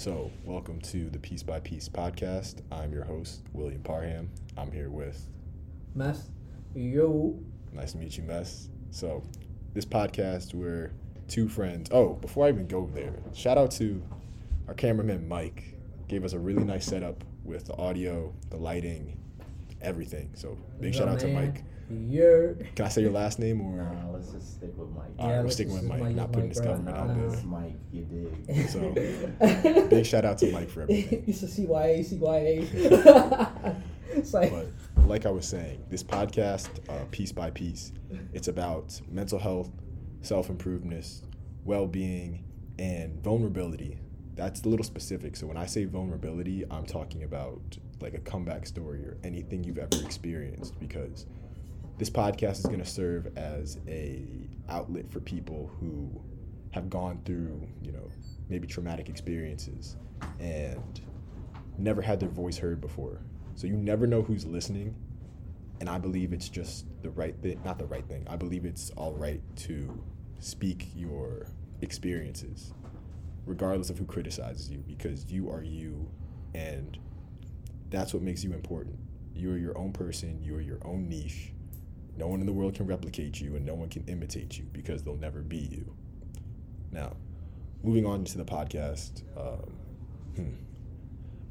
So, welcome to the Piece by Piece podcast. I'm your host, William Parham. I'm here with Mess. Yo. Nice to meet you, Mess. So, this podcast, we're two friends. Oh, before I even go there, shout out to our cameraman, Mike. Gave us a really nice setup with the audio, the lighting, everything. So, big shout out to Mike. Yeah. Can I say your last name or? Nah, let's just stick with Mike. All right, we're sticking with Mike, Mike not putting Mike, his bro. government out there. It's Mike, you dig. So, big shout out to Mike for everything. it's a CYA, CYA. it's like, But like I was saying, this podcast, uh, piece by piece, it's about mental health, self improvement, well being, and vulnerability. That's a little specific. So when I say vulnerability, I'm talking about like a comeback story or anything you've ever experienced because this podcast is going to serve as a outlet for people who have gone through, you know, maybe traumatic experiences and never had their voice heard before. So you never know who's listening. And I believe it's just the right thing, not the right thing. I believe it's all right to speak your experiences, regardless of who criticizes you, because you are you. And that's what makes you important. You are your own person, you are your own niche. No one in the world can replicate you, and no one can imitate you because they'll never be you. Now, moving on to the podcast, um, hmm,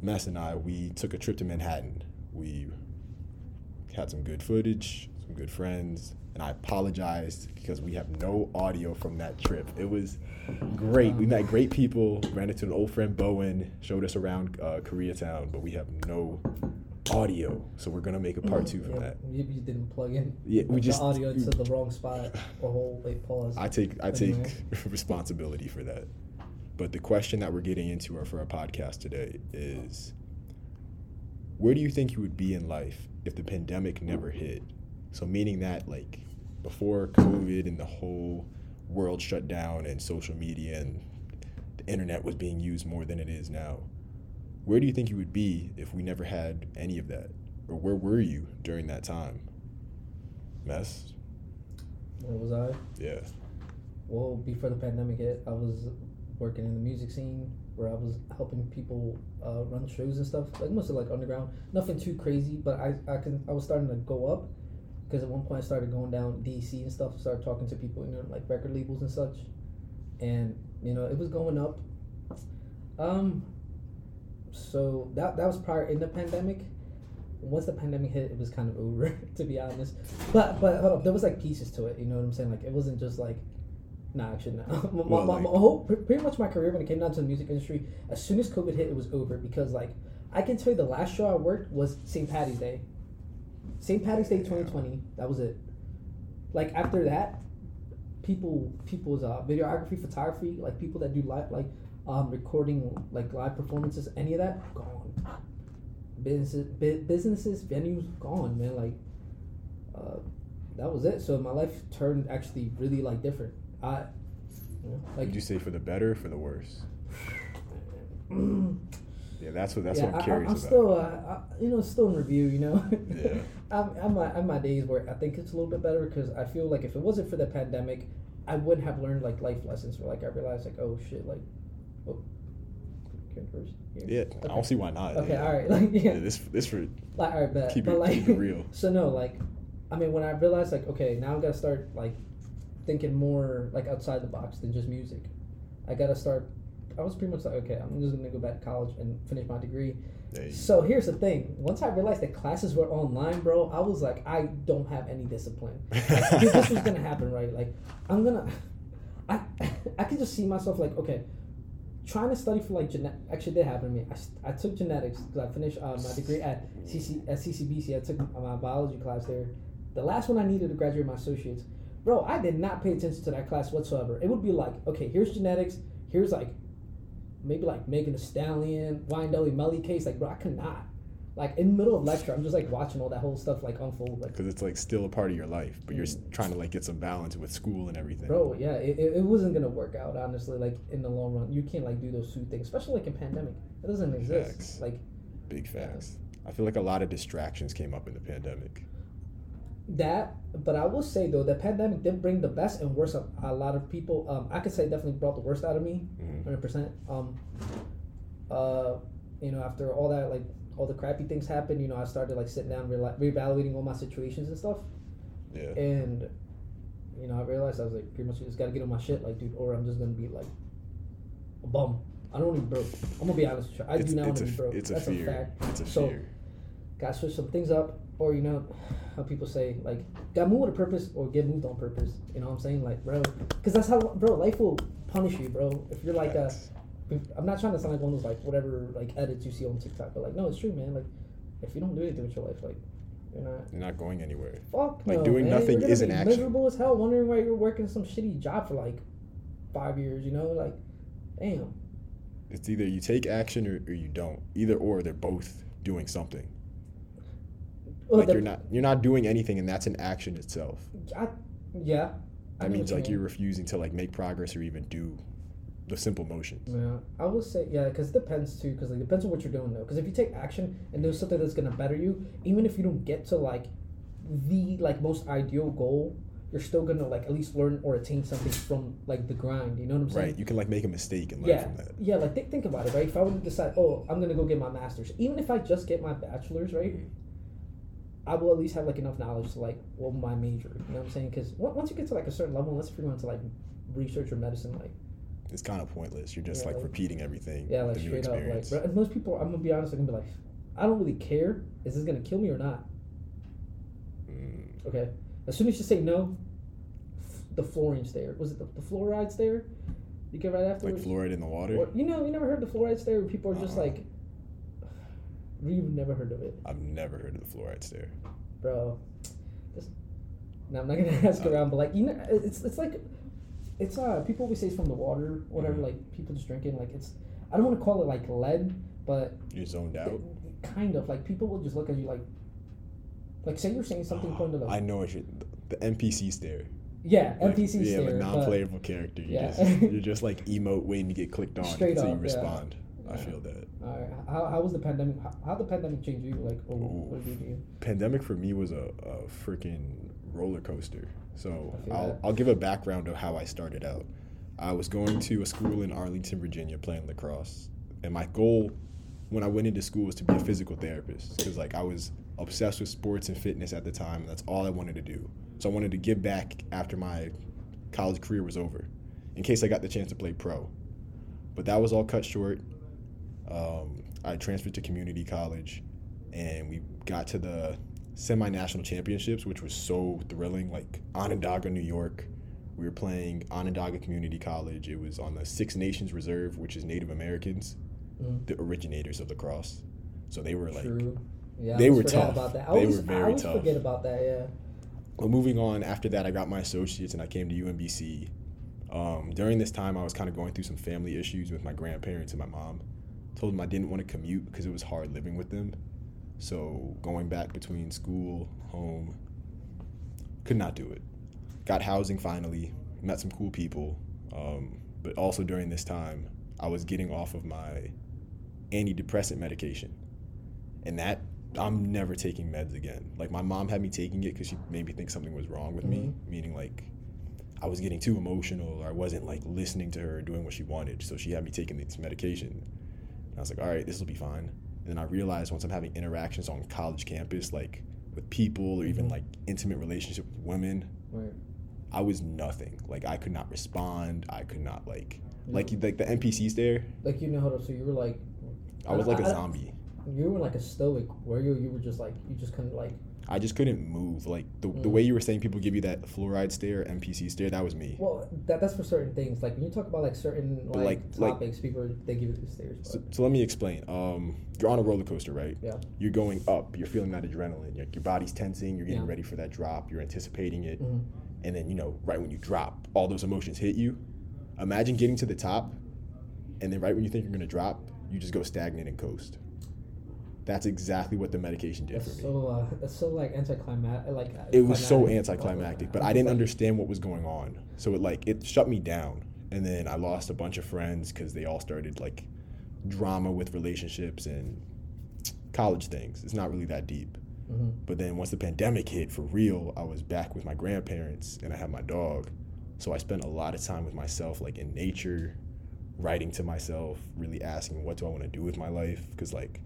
Mess and I, we took a trip to Manhattan. We had some good footage, some good friends, and I apologized because we have no audio from that trip. It was great. We met great people, ran into an old friend, Bowen, showed us around uh, Koreatown, but we have no audio. So we're to make a part mm, two from yeah, that. you, you didn't plug in Yeah, we the just- audio to the wrong spot or whole wait pause. I take I take Anyway. responsibility for that. But the question that we're getting into for our podcast today is where do you think you would be in life if the pandemic never hit? So meaning that like before COVID and the whole world shut down and social media and the internet was being used more than it is now. Where do you think you would be if we never had any of that? Or where were you during that time? Mess? Where was I? Yeah. Well, before the pandemic hit, I was working in the music scene where I was helping people uh, run shows and stuff, like mostly like underground. Nothing too crazy, but I I can I was starting to go up because at one point I started going down DC and stuff. Started talking to people, you know, like record labels and such, and you know it was going up. Um, so that that was prior in the pandemic. Once the pandemic hit, it was kind of over, to be honest. But but hold up, there was like pieces to it. You know what I'm saying? Like it wasn't just like Nah, actually, no. my, Well, my, like- my whole, pretty much my career when it came down to the music industry, as soon as COVID hit, it was over because, like, I can tell you the last show I worked was St. Patty's Day. St. Patty's Day 2020. That was it. Like after that, people, people's uh, videography, photography, like people that do live, like um, recording, like live performances, any of that, gone. Businesses, bu- businesses, venues, gone, man. Like, uh, that was it. So my life turned actually really like different. I, you know, like Would you say for the better or for the worse? Yeah, that's what that's yeah, what I'm I- curious I'm about. still, uh, I, you know, still in review. You know, Yeah. I'm, I'm, my, I'm my days where I think it's a little bit better because I feel like if it wasn't for the pandemic, I wouldn't have learned like life lessons. Where like I realized like, oh shit, like, oh, can I curse here? yeah, I don't see why not. Okay, yeah. all right, like yeah, Yeah, this this for like all right, bet. keep but it- like, keep it real. So no, like, I mean, when I realized like, okay, now I gotta start like thinking more like outside the box than just music. I gotta start. I was pretty much like, okay, I'm just gonna go back to college and finish my degree. So here's the thing. Once I realized that classes were online, bro, I was like, I don't have any discipline. Like, this was gonna happen, right? Like, I'm gonna, I, I could just see myself like, okay, trying to study for like genet. Actually, did happen to me. I, I took genetics because I finished uh, my degree at CC at CCBC. I took my biology class there. The last one I needed to graduate my associates, bro. I did not pay attention to that class whatsoever. It would be like, okay, here's genetics. Here's like maybe like making a Stallion, Wyandotte Melly case. Like, bro, I could not. Like in the middle of lecture, I'm just like watching all that whole stuff like unfold. Like, because it's like still a part of your life, but you're s- trying to like get some balance with school and everything. bro, yeah, it, it, wasn't gonna work out. Honestly, like in the long run, you can't like do those two things, especially like in pandemic. It doesn't exist. Facts. Like Big facts. I feel like a lot of distractions came up in the pandemic. that, but I will say though, the pandemic did bring the best and worst of a lot of people. Um, I could say it definitely brought the worst out of me, Mhm. hundred percent. Um, uh, you know, after all that, like all the crappy things happened, you know, I started like sitting down, reali reevaluating all my situations and stuff. Yeah. And you know, I realized I was like, pretty much, just gotta get on my shit, like, dude, or I'm just gonna be like a bum. I don't want to be broke. I'm gonna be honest with you. I it's, do not want it's to a, be broke. It's a fear. a fact. It's a So, fear. Gotta switch some things up, or you know, how people say, like, gotta move with a purpose or get moved on purpose. You know what I'm saying, like, bro? Because that's how, bro. Life will punish you, bro. If you're like a, Facts. I'm not trying to sound like one of those like whatever like edits you see on TikTok, but like, no, it's true, man. Like, if you don't do anything with your life, like, you're not. You're not going anywhere. Fuck Like, no, doing man. nothing is an action. Miserable as hell, wondering why you're working some shitty job for like five years. You know, like, damn. It's either you take action or, or you don't. Either or, they're both doing something. Well, like the- you're not you're not doing anything, and that's an action itself. I, yeah. I That know means like you you're refusing to like make progress or even do the simple motions. Yeah, I will say yeah, because it depends too. Because like, it depends on what you're doing though. Because if you take action and there's something that's gonna better you, even if you don't get to like the like most ideal goal, you're still gonna like at least learn or attain something from like the grind. You know what I'm saying? Right. You can like make a mistake and learn Yeah, from that. yeah. Like think, think about it, right? If I were to decide, oh, I'm gonna go get my master's, even if I just get my bachelor's, right? Mhm. I will at least have like enough knowledge to like well my major. You know what I'm saying? Because once you get to like a certain level, unless if you're going to like research or medicine, like It's kind of pointless. You're just Yeah, like like- repeating everything. yeah, like straight up, like bro, and most people, I'm gonna be honest, I'm gonna be like, I don't really care. Is this gonna kill me or not? Mm, Okay. As soon as you say no, f- the fluorine's there. Was it the, the fluoride's there? You get right after. like fluoride in the water. Or, you know, you never heard the fluoride there, where people are just Uh-uh. like, you've never heard of it. I've never heard of the fluoride stare. bro. This, now I'm not gonna ask Uh, around, but like you know, it's it's like it's uh people always say it's from the water, whatever. Mhm. Like people just drinking, like it's I don't want to call it like lead, but You're zoned out. kind of like people will just look at you like like say you're saying something I know what you the NPC stare. yeah Like, NPC yeah, stare, a but- non-playable character. You Yeah. just you're just like emote waiting to get clicked on Straight until up, you yeah. respond. I feel that. Alright, how, how was the pandemic? How, how the pandemic changed you? Like, or Ooh. what did you do? Pandemic for me was a, a freaking roller coaster. So I'll. I'll give a background of how I started out. I was going to a school in Arlington, Virginia, playing lacrosse, and my goal when I went into school was to be a physical therapist because like I was obsessed with sports and fitness at the time, and that's all I wanted to do. So I wanted to give back after my college career was over, in case I got the chance to play pro. But that was all cut short. Um, I transferred to community college, and we got to the semi-national championships, which was so thrilling. Like Onondaga, New York, we were playing Onondaga Community College. It was on the Six Nations Reserve, which is Native Americans, Mm. the originators of lacrosse. So they were like. Yeah, they were tough. About that. I They always, were I very always tough. forget about that. Yeah. Well, moving on, after that, I got my associates and I came to UMBC. Um, during this time, I was kind of going through some family issues with my grandparents and my mom. Told them I didn't want to commute because it was hard living with them. So going back between school, home, could not do it. Got housing finally, met some cool people. Um, but also during this time, I was getting off of my antidepressant medication. And that I'm never taking meds again. Like my mom had me taking it because she made me think something was wrong with me, meaning like I was getting too emotional or I wasn't like listening to her or doing what she wanted. So she had me taking this medication. And I was like, all right, this will be fine. And then I realized once I'm having interactions on college campus, like with people or even Mhm. like intimate relationship with women, Right. I was nothing. Like I could not respond. I could not like Yeah. like like the NPCs there. Like you know how to. So you were like. I was like a I- zombie. You were like a stoic, where you you were just like you just couldn't like. I just couldn't move. Like the, the Mm. way you were saying people give you that fluoride stare, NPC stare, that was me. Well, that that's for certain things. Like when you talk about like certain like, like- like- topics, people they give you the stares. So, so let me explain. Um, you're on a roller coaster, right? yeah. You're going up. You're feeling that adrenaline. Like your body's tensing. You're getting Yeah. ready for that drop. You're anticipating it, Mhm. and then you know, right when you drop, all those emotions hit you. Imagine getting to the top, and then right when you think you're gonna drop, you just go stagnant and coast. That's exactly what the medication did That's for me. so uh, that's so like anticlimactic. Like it was so anticlimactic, but I didn't understand what was going on. So it like it shut me down, and then I lost a bunch of friends because they all started like drama with relationships and college things. It's not really that deep. Mhm. But then once the pandemic hit for real, I was back with my grandparents and I had my dog. So I spent a lot of time with myself, like in nature, writing to myself, really asking what do I want to do with my life because like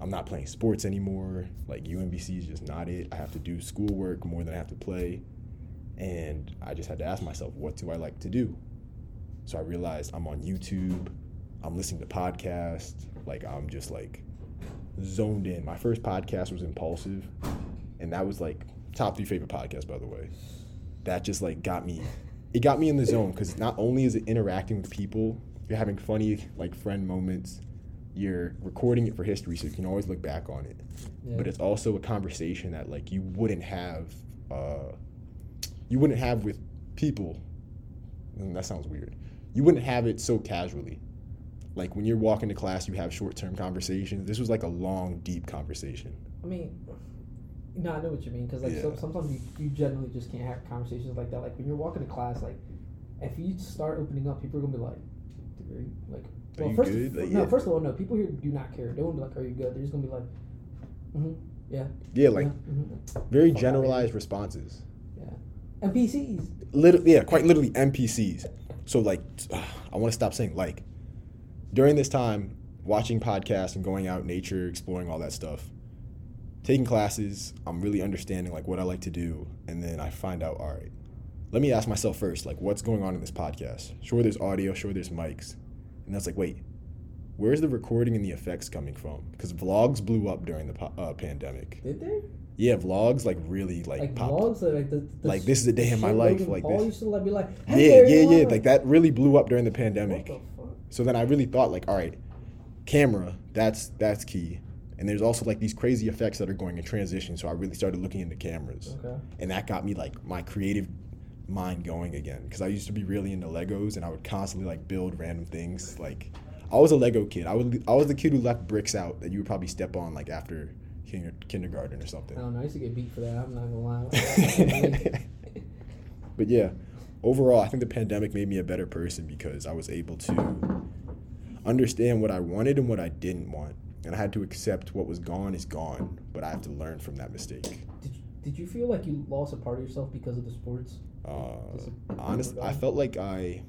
I'm not playing sports anymore. Like UMBC is just not it. I have to do schoolwork more than I have to play. And I just had to ask myself, what do I like to do? So I realized I'm on YouTube, I'm listening to podcasts, like I'm just like zoned in. My first podcast was Impulsive, and that was like top three favorite podcast, by the way. That just like got me, it got me in the zone because not only is it interacting with people, you're having funny like friend moments, you're recording it for history, so you can always look back on it. Yeah. But it's also a conversation that like you wouldn't have, uh, you wouldn't have with people. And that sounds weird. You wouldn't have it so casually. Like when you're walking to class, you have short-term conversations. This was like a long, deep conversation. I mean, no, I know what you mean because like Yeah. so, sometimes you, you generally just can't have conversations like that. Like when you're walking to class, like if you start opening up, people are gonna be like, like?" Are Well, first, good? Like, no, yeah. first of all, no. People here do not care. They won't be like, "Are you good?" They're just gonna be like, "Mm-hmm, yeah, Yeah, like yeah, mhm, very Fuck generalized responses. yeah." NPCs. literally, yeah, quite literally NPCs. So like, I want to stop saying like. During this time, watching podcasts and going out nature, exploring all that stuff, taking classes, I'm really understanding like what I like to do, and then I find out, all right, let me ask myself first, like what's going on in this podcast? Sure, there's audio, sure, there's mics, and that's like, wait, where's the recording and the effects coming from? Because vlogs blew up during the po- uh, pandemic. Did they? Yeah, vlogs like really like, Like, popped. vlogs, like the, the Like, this is a day in my life, like Paul this. used to be like, Yeah, hey, there yeah, yeah. Like that really blew up during the pandemic. the? So then I really thought like, all right, camera, that's that's key. And there's also like these crazy effects that are going in transition. So I really started looking into cameras. Okay. And that got me like my creative mind going again. Because I used to be really into Legos and I would constantly like build random things. Like I was a Lego kid. I was I was the kid who left bricks out that you would probably step on like after kinder- kindergarten or something. I don't know. I used to get beat for that. I'm not gonna lie. but yeah, overall, I think the pandemic made me a better person because I was able to understand what I wanted and what I didn't want. And I had to accept what was gone is gone, but I have to learn from that mistake. did, you, did you feel like you lost a part of yourself because of the sports? Uh, honestly, I felt like I,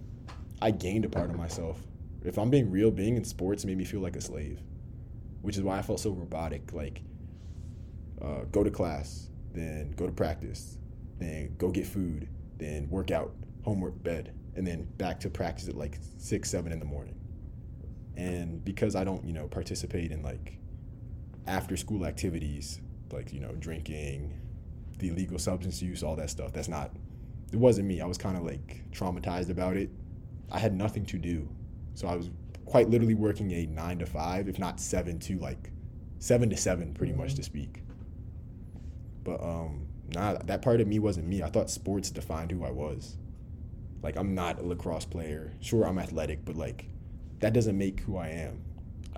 I gained a part of myself. If I'm being real, being in sports made me feel like a slave, which is why I felt so robotic. Like, uh, go to class, then go to practice, then go get food, then work out, homework, bed, and then back to practice at like six, seven in the morning. And because I don't, you know, participate in like after school activities, like, you know, drinking, the illegal substance use, all that stuff, that's not, it wasn't me. I was kind of like traumatized about it. I had nothing to do. So I was quite literally working a nine to five, if not seven to like seven to seven, pretty much Mhm. to speak. But um, nah, that part of me wasn't me. I thought sports defined who I was. Like I'm not a lacrosse player. Sure, I'm athletic, but like that doesn't make who I am.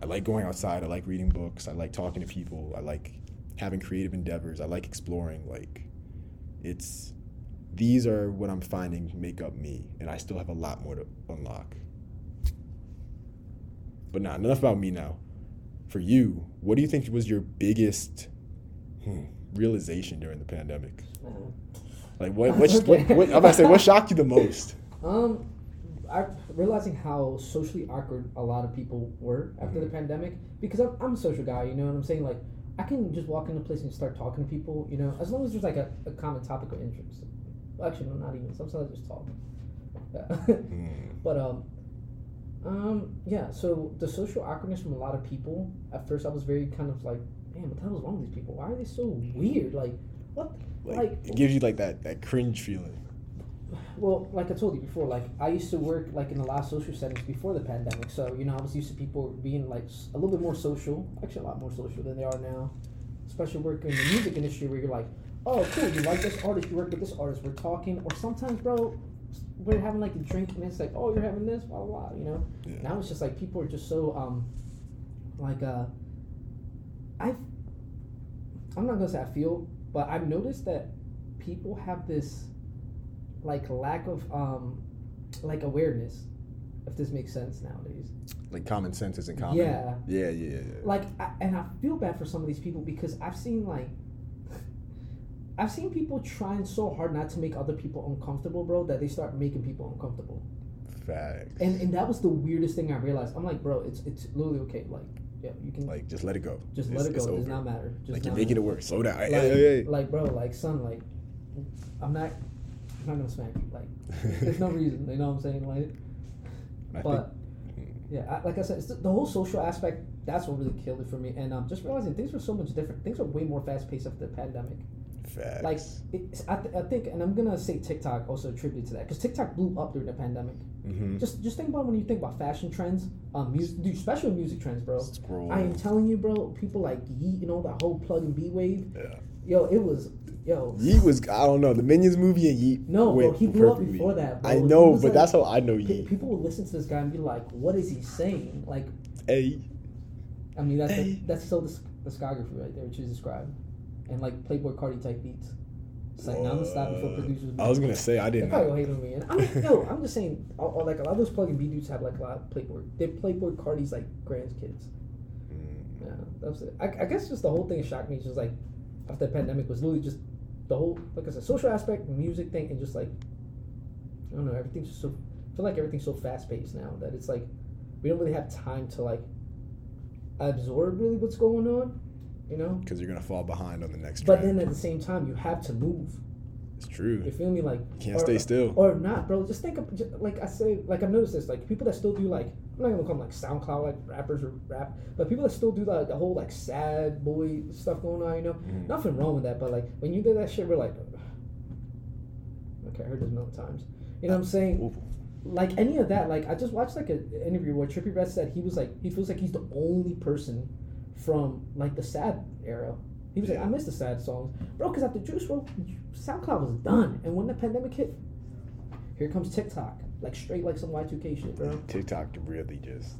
I like going outside. I like reading books. I like talking to people. I like having creative endeavors. I like exploring. Like it's these are what I'm finding make up me, and I still have a lot more to unlock. But not enough about me now. For you, what do you think was your biggest hmm, realization during the pandemic? Like what? What, what, what? I'm about to say, what shocked you the most? Um, I realizing how socially awkward a lot of people were after the Mhm. pandemic because I'm, I'm a social guy, you know what I'm saying? Like, I can just walk into a place and start talking to people, you know, as long as there's like a, a common topic of interest. Actually, no, not even. Sometimes I just talk. Yeah. Hmm. But um, um, yeah. So the social awkwardness from a lot of people. At first, I was very kind of like, man, what the hell is wrong with these people? Why are they so weird? Like, what? Like, Like, it gives you like that that cringe feeling. well, like I told you before, like I used to work like in a lot of social settings before the pandemic. So you know, I was used to people being like a little bit more social, actually a lot more social than they are now. Especially working in the music industry where you're like, oh, cool, you like this artist, you work with this artist, we're talking, or sometimes, bro, we're having like a drink and it's like, oh, you're having this, blah blah, blah you know. Yeah. Now it's just like people are just so um like uh I I'm not gonna say I feel, but I've noticed that people have this like lack of um like awareness, if this makes sense nowadays. Like common sense isn't common. Yeah. Yeah, yeah, yeah. Like I, and I feel bad for some of these people because I've seen like I've seen people trying so hard not to make other people uncomfortable, bro, that they start making people uncomfortable. Facts. And and that was the weirdest thing I realized. I'm like, bro, it's it's literally okay. Like, yeah, you can like just let it go. just It's- let it go. It does over. not matter. Just Like you're making it worse. Slow down. Hey, Like, hey, hey. like, bro, like, son, like, I'm not, I'm not gonna smack you. Like, there's no reason. You know what I'm saying? Like, but yeah, I, like I said, it's the, the whole social aspect. That's what really killed it for me. And um, just realizing things were so much different. Things were way more fast paced after the pandemic. Facts. Like, it's, I, th- I think, and I'm gonna say TikTok also attributed to that because TikTok blew up during the pandemic. hmm Just just think about when you think about fashion trends, um, music, dude, especially music trends, bro. Scroll. I am telling you, bro. People like Yeat, you know, that whole plug and B wave. yeah. Yo, it was, yo. Yeat was I don't know the Minions movie and Yeat. No, bro, he blew up before that, bro. I know, but like- that's how I know Yeat. people would listen to this guy and be like, "What is he saying?" Like, Hey, I mean, that's Hey. that's still the discography right there, which is described, and like Playboi Carti type beats. It's like now I'm gonna stop before What? producers. I was gonna say I didn't. probably will hate on me. And I mean, yo, I'm just saying, all, all, like a lot of those plug and B dudes have like a lot of Playboi. They're Playboi Carti's like grandkids. Mm, Yeah, that was it. I, I guess just the whole thing shocked me just like after the pandemic was literally just the whole like I said social aspect, music thing, and just like I don't know, everything's just so I feel like everything's so fast paced now that it's like we don't really have time to like absorb really what's going on, you know. Because you're gonna fall behind on the next. But trend. then at the same time, you have to move. it's true. You feel me? Like you Can't or- stay still. or not, bro. Just think of ju- like I say, like I've noticed this, like people that still do like I'm not gonna call them like SoundCloud like rappers or rap, but people that still do like the whole like sad boy stuff going on, you know, Mhm. nothing wrong with that. But like when you do that shit, we're like, okay, I heard this a million times. You know what I'm saying? Ooh. Like any of that, like I just watched like an interview where Trippie Redd said he was like he feels like he's the only person from like the sad era. He was like, I miss the sad songs, bro. Because after Juice WRLD, SoundCloud was done, and when the pandemic hit, here comes TikTok, like straight like some Y2K shit, bro. TikTok really just.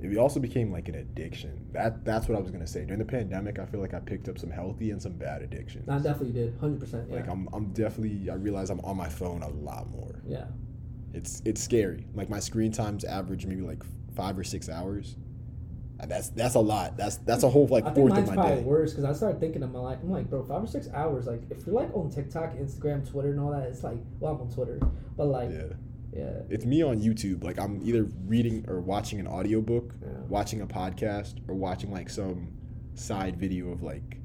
It also became like an addiction. That that's what I was gonna say. During the pandemic, I feel like I picked up some healthy and some bad addictions. I definitely did, hundred percent. Yeah, Like I'm, I'm definitely. I realize I'm on my phone a lot more. yeah. It's it's scary. Like my screen times average maybe like five or six hours. That's that's a lot. That's that's a whole like I think fourth mine's of my probably day. worse because I started thinking of my life. I'm like, bro, five or six hours. Like, if you're like on TikTok, Instagram, Twitter, and all that, it's like, well, I'm on Twitter, but like, Yeah. yeah, It's me on YouTube. Like I'm either reading or watching an audiobook, Yeah. watching a podcast, or watching like some side video of like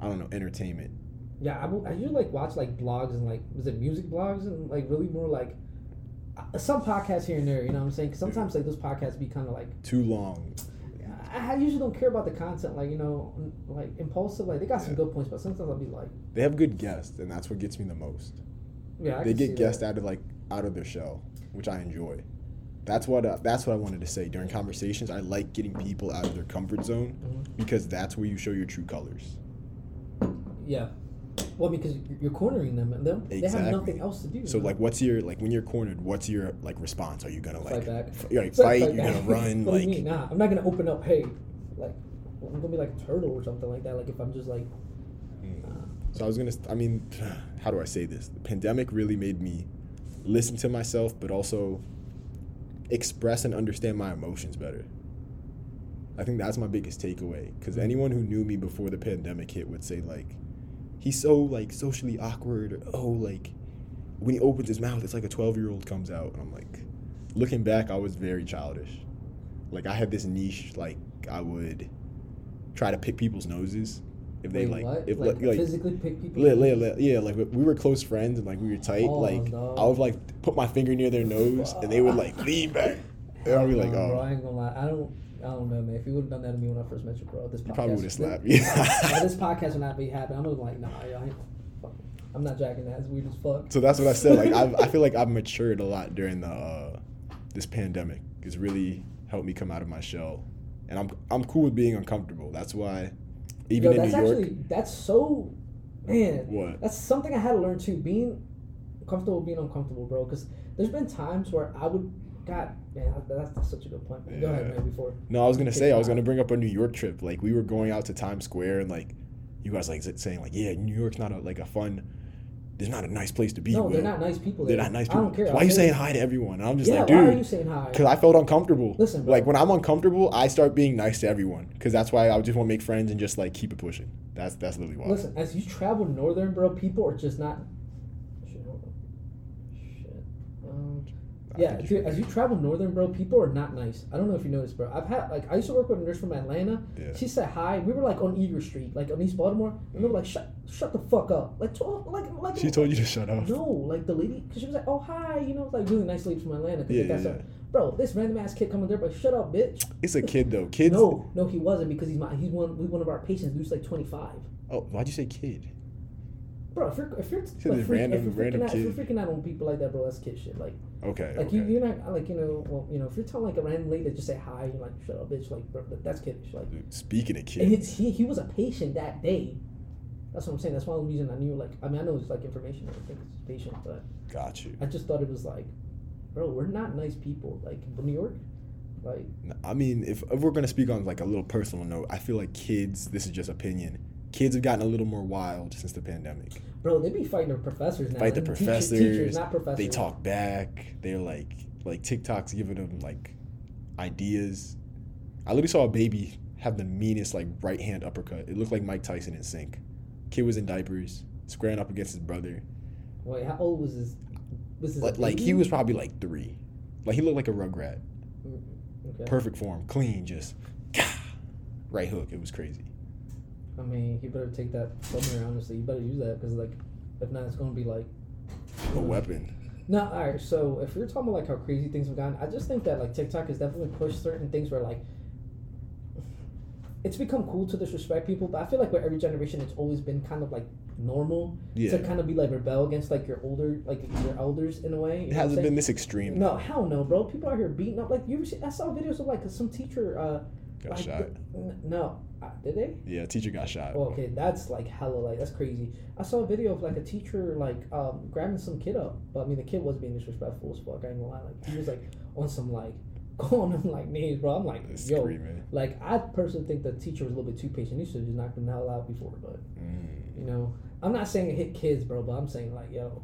I don't know, entertainment. Yeah, I, I usually like watch like blogs and like was it music blogs and like really more like uh, some podcasts here and there. You know what I'm saying? 'Cause sometimes like those podcasts be kind of like Too long. I, usually don't care about the content. Like you know, like impulsive. Like they got some good points, but sometimes I'll be like, They have good guests, and that's what gets me the most. yeah, I they get guests that. out of like out of their shell, which I enjoy. That's what uh, that's what I wanted to say during conversations. I like getting people out of their comfort zone Mhm. because that's where you show your true colors. Yeah. Well, because you're- cornering them, and them they have nothing else to do. So like, what's your like when you're cornered? What's your like response? Are you gonna like Fight back. f- you're like fight? fight You're back. gonna run? like mean? Nah, I'm not gonna open up. Hey, like I'm gonna be like a turtle or something like that. Like if I'm just like, Mm. nah. So I was gonna. I mean, how do I say this? The pandemic really made me listen to myself, but also express and understand my emotions better. I think that's my biggest takeaway. Because anyone who knew me before the pandemic hit would say like, he's so like socially awkward, or oh like, when he opens his mouth, it's like a twelve year old comes out, and I'm like, looking back, I was very childish. Like I had this niche, like I would try to pick people's noses if they Wait, like, what? if like, like, physically pick people. yeah, like we were close friends and like we were tight. Oh, like no. I would like put my finger near their nose and they would like lean back. I'd be like, bro, oh, I ain't gonna lie. I don't. I don't know, man. If you would have done that to me when I first met you, bro, this podcast, you probably would have slapped me. yeah, this podcast would not be happening. I'm like, nah, yo, I ain't, fuck. I'm not jacking that. It's weird as fuck. so that's what I said. Like I've, I feel like I've matured a lot during the uh, this pandemic. It's really helped me come out of my shell, and I'm I'm cool with being uncomfortable. That's why, even Yo, in that's New York, actually that's so, man. What? That's something I had to learn too. Being comfortable, being uncomfortable, bro. Because there's been times where I would, God, man, that's, that's such a good point. Man. Go ahead, Yeah. man. Before No, I was gonna say I was gonna bring up a New York trip. Like we were going out to Times Square and like you guys like saying like yeah New York's not a, like a fun. There's not a nice place to be. no, Will. they're not nice people. They're not nice people. I don't care. Why are you saying hi to everyone? And I'm just Yeah, like, why are dude, you saying hi? because I felt uncomfortable. Listen, bro. like when I'm uncomfortable, I start being nice to everyone. Because that's why I just want to make friends and just like keep it pushing. That's that's literally why. Listen, as you travel northern, bro, people are just not. Shit, hold on. Shit. Um, I Yeah, dude, as you travel northern, bro, people are not nice. I don't know if you noticed, bro. I've had like I used to work with a nurse from Atlanta. Yeah. She said hi. We were like on Eager Street, like on East Baltimore, and they were like, "Shut, shut the fuck up!" Like, to, like, like. She told you to shut up. No, like the lady, because she was like, "Oh hi," you know, like really nice lady from Atlanta. Yeah, yeah, yeah. Bro, this random ass kid coming there, but shut up, bitch. It's a kid though. Kids. No, no, he wasn't because he's my he's one he's one of our patients. Who's like twenty five. Oh, why'd you say kid? Bro, if you're if you're, So like, freak, random- if, you're random freaking out, if you're freaking out on people like that, bro, that's kid shit. Like, Okay. like okay. you, you're not like you know, well, you know, if you're telling like a random lady to just say hi, you're like, shut up, bitch. Like, bro, that's kiddish. Like, Speaking of and kids, it's, he he was a patient that day. That's what I'm saying. That's one of the reason I knew. Like, I mean, I know it's like information. I think it's patient, but got you. I just thought it was like, bro, we're not nice people. Like, New York, like, I mean, if, if we're gonna speak on like a little personal note, I feel like kids. This is just opinion. Kids have gotten a little more wild since the pandemic. bro, they be fighting their professors now. Fight the and teachers- professors. teachers, not professors. They talk back. They're like like TikTok's giving them like ideas. I literally saw a baby have the meanest like right hand uppercut. It looked like Mike Tyson in sync. Kid was in diapers, squaring up against his brother. Wait, how old was his? Was his Like, like he was probably like three. Like he looked like a rugrat. Mm, okay. Perfect form, clean, just right hook. It was crazy. I mean, he better take that somewhere. Honestly, you better use that because like, if not, it's gonna be like. A weapon. No, all right. So if you're talking about like how crazy things have gotten, I just think that like TikTok has definitely pushed certain things where like. It's become cool to disrespect people, but I feel like with every generation, it's always been kind of like normal Yeah. to kind of be like rebel against like your older, like your elders in a way. It know hasn't been this extreme. No, hell no, bro. People out here beating up. Like you ever see? I saw videos of like some teacher. uh Got like, shot. n- No, did they? Yeah, teacher got shot. Oh, okay, that's like hella like that's crazy. I saw a video of like a teacher like um grabbing some kid up, but I mean the kid was being disrespectful as fuck. I ain't gonna lie, like he was like on some like calling him like names, bro. I'm like, yo, Screaming. like I personally think the teacher was a little bit too patient. He should have just knocked him the hell out before, but Mm. you know, I'm not saying it hit kids, bro, but I'm saying like, yo,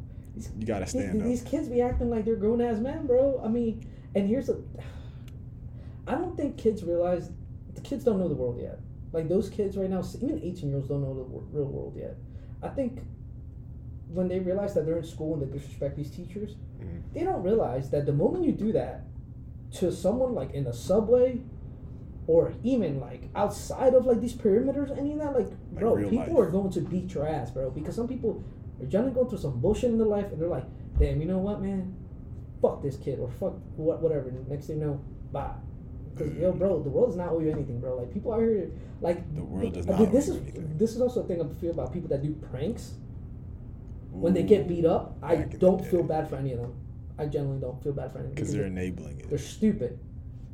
You gotta these, stand up. these kids be acting like they're grown ass men, bro. I mean, and here's a, I don't think kids realize the kids don't know the world yet. Like those kids right now, even 18 year olds don't know the real world yet. I think when they realize that they're in school and they disrespect these teachers, Mhm. they don't realize that the moment you do that to someone like in the subway or even like outside of like these perimeters, any of that, like, Like bro, people life. are going to beat your ass, bro. Because some people are generally going through some bullshit in their life and they're like, damn, you know what, man? Fuck this kid or fuck what, whatever. And next thing you know, bye. Because yo, bro, the world does not owe you anything, bro. Like people out here, like The world does not This owe is you anything. this is also a thing I feel about people that do pranks. When they get beat up, I Back in the don't feel bad for any of them. I generally don't feel bad for any of them because they're enabling it. they're stupid.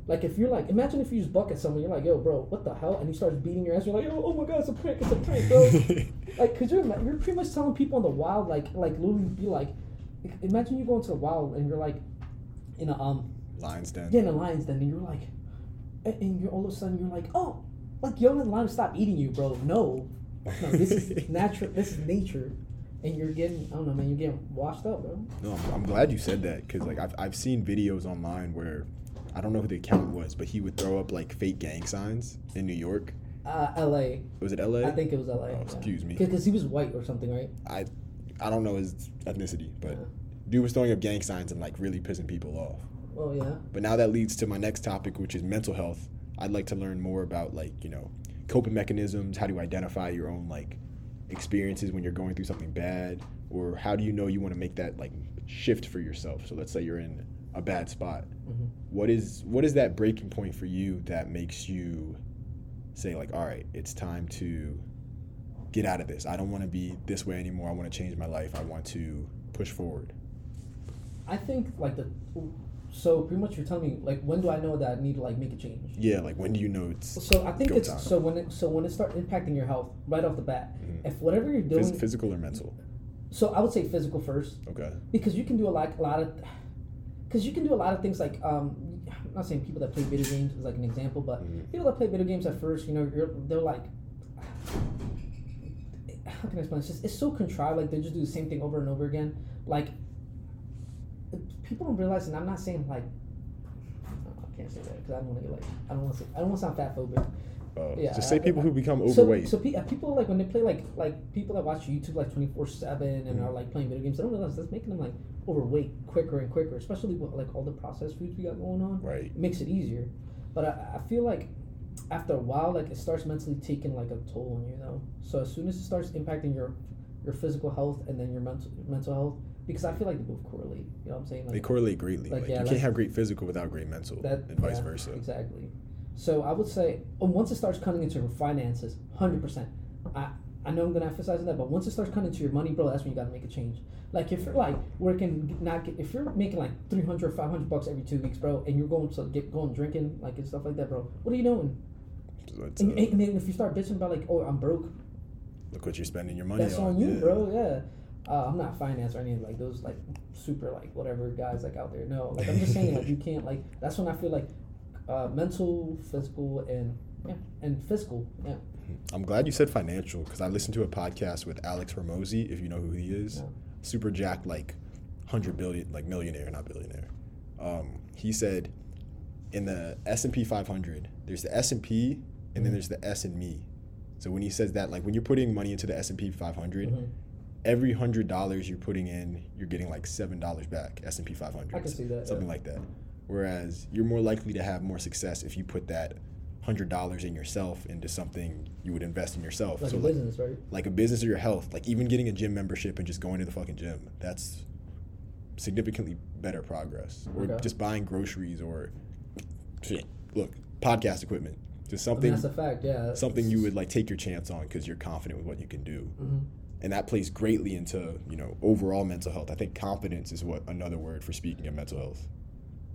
Like if you're like, imagine if you just buck at someone, you're like, yo, bro, what the hell? And he starts beating your ass. You're like, oh, oh my god, it's a prank, it's a prank, bro. like, cause you're you're pretty much telling people in the wild, like, like literally be like, imagine you go into the wild and you're like, in a um, Lions den. yeah, in a lion's den, and you're like, and, and you're all of a sudden you're like, oh, like yo, the lion stop eating you, bro. No, no, this is natural. This is nature, and you're getting, I don't know, man, you're getting washed up, bro. No, I'm, I'm glad you said that because like I've I've seen videos online where I don't know who the account was, but he would throw up like fake gang signs in New York. Uh, L.A. Was it L.A.? I think it was L.A. Oh, excuse me. because he was white or something, right? I I don't know his ethnicity, but Yeah. dude was throwing up gang signs and like really pissing people off. Well, yeah. But now that leads to my next topic, which is mental health. I'd like to learn more about like you know coping mechanisms. How do you identify your own like experiences when you're going through something bad, or how do you know you want to make that like shift for yourself? So let's say you're in a bad spot. Mhm. What is what is that breaking point for you that makes you say like, all right, it's time to get out of this. I don't want to be this way anymore. I want to change my life. I want to push forward. I think like the so pretty much you're telling me like when do I know that I need to like make a change? Yeah, like when do you know it's So I think it's time. so when it so when it start impacting your health right off the bat. Mhm. If whatever you're doing, phys- physical or mental? so I would say physical first Okay. because you can do a lot a lot of because you can do a lot of things like um I'm not saying people that play video games is like an example, but Mhm. people that play video games at first, you know, you're they're like. How can I explain? It's just it's so contrived. Like they just do the same thing over and over again. Like people don't realize, and I'm not saying like I can't say that because I don't want to get like I don't want to I don't want to sound fat phobic, Oh, Yeah, just say I- people I- who become overweight. so pe- uh, people like when they play like like people that watch YouTube like twenty four seven and Mhm. are like playing video games. They don't realize that's making them like overweight quicker and quicker, especially with like all the processed foods we got going on. right. It makes it easier, but I, I feel like after a while, like it starts mentally taking like a toll on you, though. So as soon as it starts impacting your your physical health and then your mental mental health, because I feel like they both correlate. You know what I'm saying? They correlate greatly. like, Like, yeah, you can't have great physical without great mental, that and vice yeah, versa. Exactly. So I would say uh, once it starts cutting into your finances, hundred percent. I I know I'm gonna emphasize that, but once it starts cutting into your money, bro, that's when you gotta make a change. Like if you're like working, not get, if you're making like 300, 500 bucks every two weeks, bro, and you're going to get going drinking like and stuff like that, bro, what are you doing? So And, uh, and then if you start bitching about like, oh, I'm broke, look what you're spending your money that's on. on you, yeah. bro. Yeah. Uh, I'm not finance or anything like those like super like whatever guys like out there. No, like I'm just saying like you can't like that's when I feel like uh, mental, physical, and yeah, and fiscal. Yeah. I'm glad you said financial because I listened to a podcast with Alex Hormozi, if you know who he is. No. Super Jack, like hundred billion, like millionaire, not billionaire. Um, he said in the S and P 500, there's the S and P, and then Mhm. there's the S and Me. So when he says that, like when you're putting money into the S and P 500, Mhm. Every hundred dollars you're putting in, you're getting like seven dollars back. S and P 500, I can see that, something yeah. like that. Whereas you're more likely to have more success if you put that hundred dollars in yourself into something you would invest in yourself. Like so a like, business, right? like a business or your health, like even getting a gym membership and just going to the fucking gym, that's significantly better progress. Or Okay. just buying groceries or shit. Look, podcast equipment, just I mean, something that's a fact. Yeah. something you would like take your chance on because you're confident with what you can do hmm and that plays greatly into you know overall mental health. I think confidence is what another word for speaking of mental health.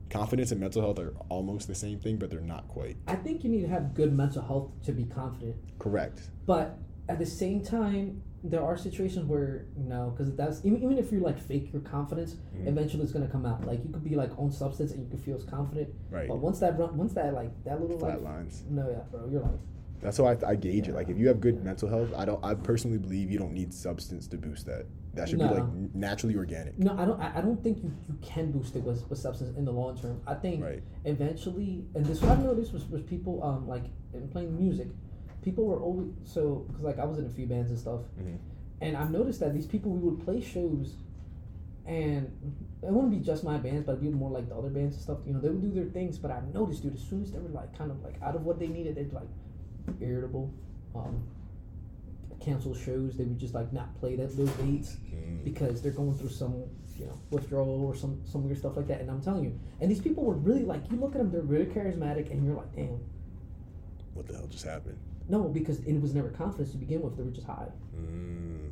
Confidence and mental health are almost the same thing but they're not quite. I think you need to have good mental health to be confident. correct. But at the same time, there are situations where no, because that's even, even if you like fake your confidence, Mhm. eventually it's gonna come out. Like you could be like on substance and you could feel as confident, right. But once that run, once that like that little like lines. no, yeah, bro, you're like that's how I, I gauge it like if you have good mental health i don't i personally believe you don't need substance to boost that that should No. be like naturally organic no, I don't. I, I don't think you, you can boost it with, with substance in the long term. I think right eventually, and this what I've noticed was, was people um like in playing music, people were always so because like I was in a few bands and stuff, Mhm. and I've noticed that these people we would play shows, and it wouldn't be just my bands, but it'd be more like the other bands and stuff. You know, they would do their things, but I've noticed, dude, as soon as they were like kind of like out of what they needed, they'd like irritable, um, cancel shows. They would just like not play that those dates Mm. because they're going through some you know withdrawal or some some weird stuff like that. And I'm telling you, and these people were really like you look at them, they're really charismatic, and you're like, damn, what the hell just happened no, because it was never confidence to begin with. They were just high. mm.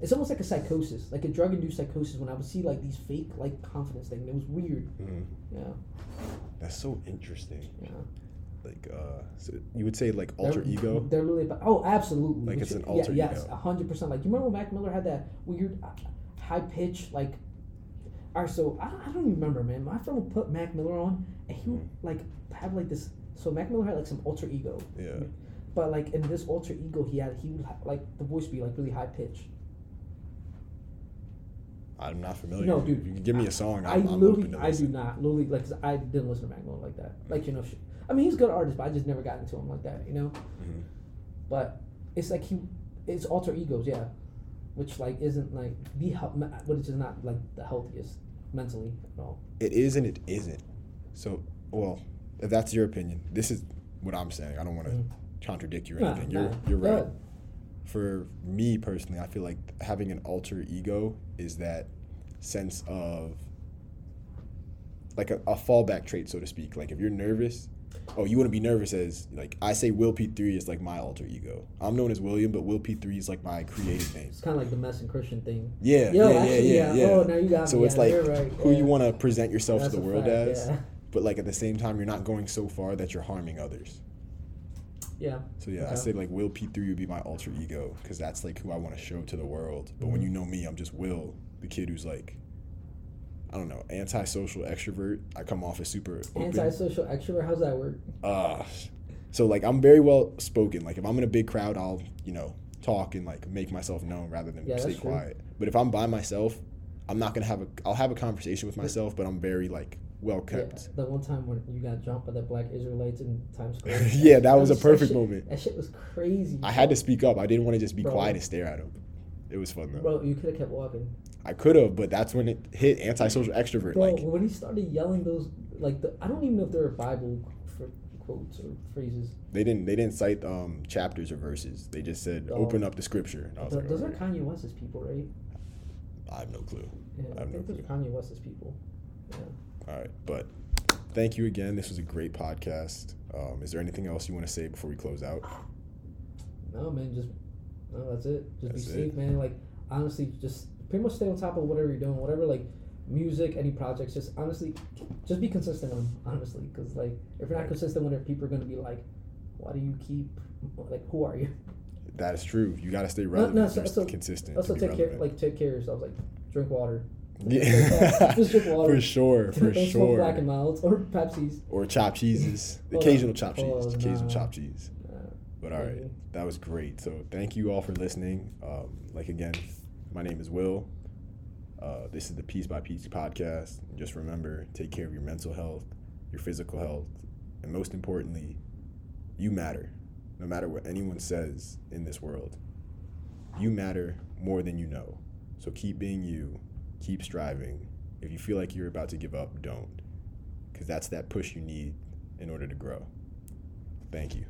It's almost like a psychosis, like a drug-induced psychosis. When I would see like these fake like confidence thing, it was weird. Mm. Yeah, that's so interesting yeah. Like uh so you would say like alter They're- ego They're literally about, oh, absolutely. Like It it's an alter yeah, Yes, ego. hundred percent. Like you remember when Mac Miller had that weird uh, high pitch like. All right, so I, I don't even remember, man. My friend would put Mac Miller on, and he would Mm-hmm. like have like this. So Mac Miller had like some alter ego, yeah but like in this alter ego, he had he would ha- like the voice be like really high pitch. i'm not familiar No, dude, you can give me a song I i'm, I'm literally, to I do not literally like. I didn't listen to Mac Miller like that. Like you know, sh- I mean he's a good artist, but I just never got into him like that. You know, Mhm. but it's like he, it's alter egos, yeah, which like isn't like the health, but it's just not like the healthiest mentally at all. it is and it isn't. So, well, if that's your opinion, this is what I'm saying. I don't want to Mhm. contradict you or Nah, anything. You're nah, you're right. ahead. For me personally, I feel like having an alter ego is that sense of like a, a fallback trait, so to speak. Like if you're nervous, oh, you wouldn't be nervous as like I say. Will P three is like my alter ego. I'm known as William, but Will P three is like my creative name. It's kind of like the mess and Christian thing. Yeah, Yo, yeah, actually, yeah, yeah, yeah. Oh, now you got so me. it's Yeah, like right, who yeah. you want to present yourself That's to the world fact, as, but like at the same time, you're not going so far that you're harming others. Yeah, So yeah, I Okay. say like Will P three would be my alter ego because that's like who I want to show to the world. But when Mhm. you know me, I'm just Will, the kid who's like, I don't know, antisocial extrovert. I come off as super open. antisocial extrovert. How's that work? uh, so like I'm very well spoken. Like if I'm in a big crowd, I'll you know talk and like make myself known rather than Yeah, stay that's true. quiet. But if I'm by myself, I'm not gonna have a. I'll have a conversation with myself, but I'm very like well Yeah, kept. the one time when you got jumped by the black Israelites in Times Square. Yeah, that was a perfect shit- moment. That shit was crazy. I had to speak up. I didn't want to just be Bro. quiet and stare at him. It was fun though. Bro, you could have kept walking. I could have, but that's when it hit antisocial extrovert. Bro, like when he started yelling those, like the, I don't even know if there are Bible quotes or phrases. they didn't they didn't cite um chapters or verses. They just said Oh. open up the scripture. And I was Th- like, those are "Alright." Kanye West's people, right? I have no clue. Yeah, I I, have no think those are clue. Kanye West's people. Yeah. All right, but thank you again. This was a great podcast. Um, is there anything else you want to say before we close out? No, man, just no, that's it. Just That's be it. safe, man. Like honestly, just pretty much stay on top of whatever you're doing, whatever like music, any projects. Just honestly, just be consistent on honestly, because like if you're not consistent with it, people are gonna be like, why do you keep like who are you? That is true. You got to stay relevant, no, and so- so- consistent. Also take care, like take care of yourself. Like drink water. yeah, just drink water. for sure, for Don't smoke Black and sure. Milds or Pepsis. Or chopped cheeses, Oh, occasional chopped oh, cheese, occasional nah. chopped cheese. But all right, that was great. So thank you all for listening. Um, like again, my name is Will. Uh, this is the Piece by Piece podcast. Just remember, take care of your mental health, your physical health, and most importantly, you matter. No matter what anyone says in this world, you matter more than you know. So keep being you, keep striving. If you feel like you're about to give up, don't. Because that's that push you need in order to grow. Thank you.